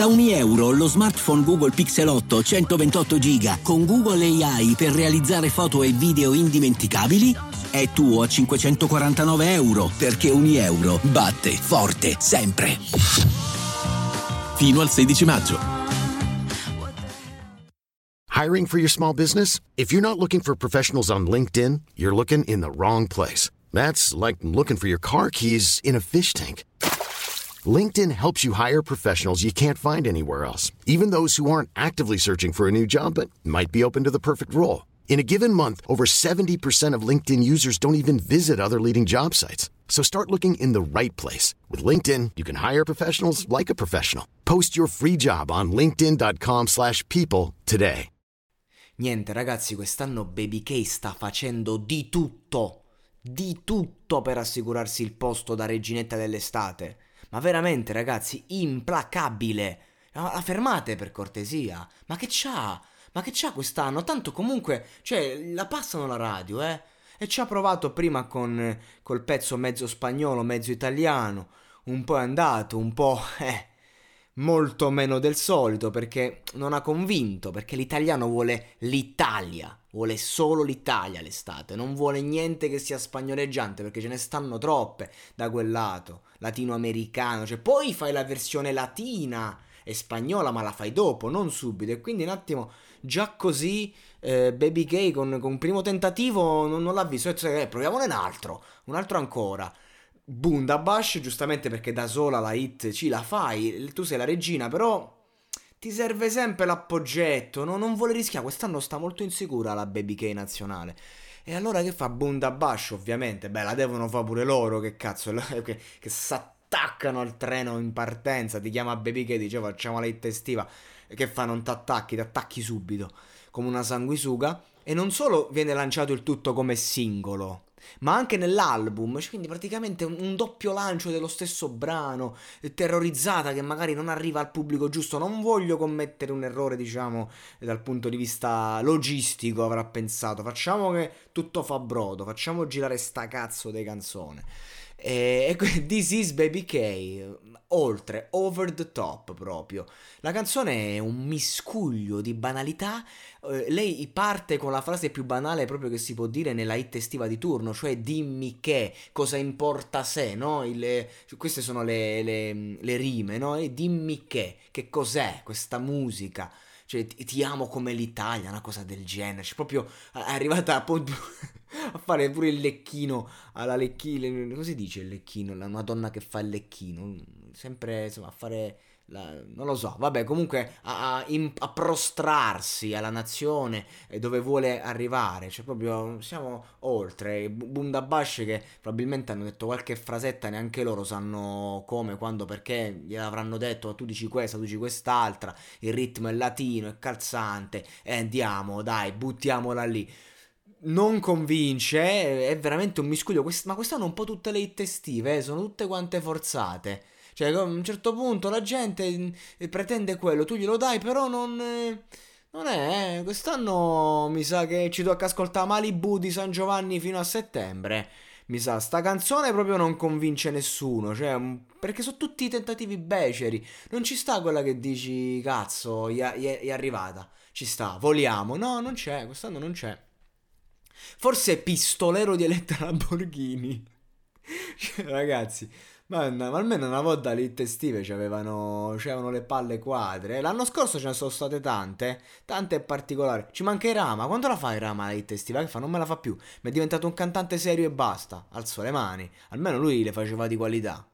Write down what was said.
Da ogni euro lo smartphone Google Pixel 8 128 GB con Google AI per realizzare foto e video indimenticabili è tuo a 549 euro perché ogni euro batte forte sempre. Fino al 16 maggio. Hiring for your small business? If you're not looking for professionals on LinkedIn, you're looking in the wrong place. That's like looking for your car keys in a fish tank. LinkedIn helps you hire professionals you can't find anywhere else, even those who aren't actively searching for a new job but might be open to the perfect role. In a given month, over 70% of LinkedIn users don't even visit other leading job sites. So start looking in the right place. With LinkedIn, you can hire professionals like a professional. Post your free job on linkedin.com slash people today. Niente ragazzi, quest'anno Baby K sta facendo di tutto, di tutto per assicurarsi il posto da reginetta dell'estate. Ma veramente ragazzi, implacabile. La fermate per cortesia. Ma che c'ha? Ma che c'ha quest'anno? Tanto comunque, cioè, la passano la radio, eh? E ci ha provato prima con col pezzo mezzo spagnolo, mezzo italiano. Un po' è andato, un po', eh, molto meno del solito perché non ha convinto, perché l'italiano vuole l'Italia, vuole solo l'Italia l'estate, non vuole niente che sia spagnoleggiante perché ce ne stanno troppe da quel lato, latinoamericano, cioè poi fai la versione latina e spagnola ma la fai dopo, non subito e quindi un attimo già così eh, Baby Gay con, un primo tentativo non, non l'ha visto, cioè, eh, proviamone un altro, un altro ancora. Bundabash, giustamente perché da sola la hit ci la fai, tu sei la regina, però ti serve sempre l'appoggetto, no? non vuole rischiare, quest'anno sta molto insicura la Baby K nazionale. E allora che fa Bundabash ovviamente? Beh, la devono fare pure loro, che cazzo, che, che s'attaccano al treno in partenza, ti chiama Baby K, dice facciamo la hit estiva, e che fa non t'attacchi, ti attacchi subito, come una sanguisuga. E non solo viene lanciato il tutto come singolo, ma anche nell'album, quindi praticamente un, doppio lancio dello stesso brano, terrorizzata che magari non arriva al pubblico giusto. Non voglio commettere un errore, diciamo, dal punto di vista logistico, avrà pensato. Facciamo che tutto fa brodo, facciamo girare sta cazzo di canzone. E, e This is Baby K, oltre, over the top proprio. La canzone è un miscuglio di banalità. Eh, lei parte con la frase più banale proprio che si può dire nella hit estiva di turno, cioè dimmi che, cosa importa se, no? Il, queste sono le, le, le rime, no? E dimmi che, che cos'è questa musica cioè ti, amo come l'Italia, una cosa del genere, cioè proprio è arrivata a, a fare pure il lecchino alla lecchino, come si dice il lecchino, la, una donna che fa il lecchino, sempre insomma a fare la, non lo so, vabbè, comunque a, a, in, a prostrarsi alla nazione dove vuole arrivare, cioè proprio siamo oltre. Bundabash che probabilmente hanno detto qualche frasetta, neanche loro sanno come, quando, perché gliel'avranno detto tu dici questa, tu dici quest'altra, il ritmo è latino, è calzante, e andiamo, dai, buttiamola lì non convince, è veramente un miscuglio. ma quest'anno un po' tutte le hit estive, eh, sono tutte quante forzate. Cioè, a un certo punto la gente eh, pretende quello, tu glielo dai, però non... Eh, non è, eh. quest'anno mi sa che ci tocca ascoltare Malibu di San Giovanni fino a settembre. Mi sa, sta canzone proprio non convince nessuno, cioè, perché sono tutti tentativi beceri. Non ci sta quella che dici, cazzo, è, arrivata. Ci sta, voliamo. No, non c'è, quest'anno non c'è. Forse pistolero di Eletta Lamborghini. cioè, ragazzi, ma, ma, almeno una volta le hit estive c'avevano, c'avevano le palle quadre. L'anno scorso ce ne sono state tante, tante particolari. Ci manca i Rama. Quando la fai Rama la hit estiva? Che fa? Non me la fa più. Mi è diventato un cantante serio e basta. Alzo le mani. Almeno lui le faceva di qualità.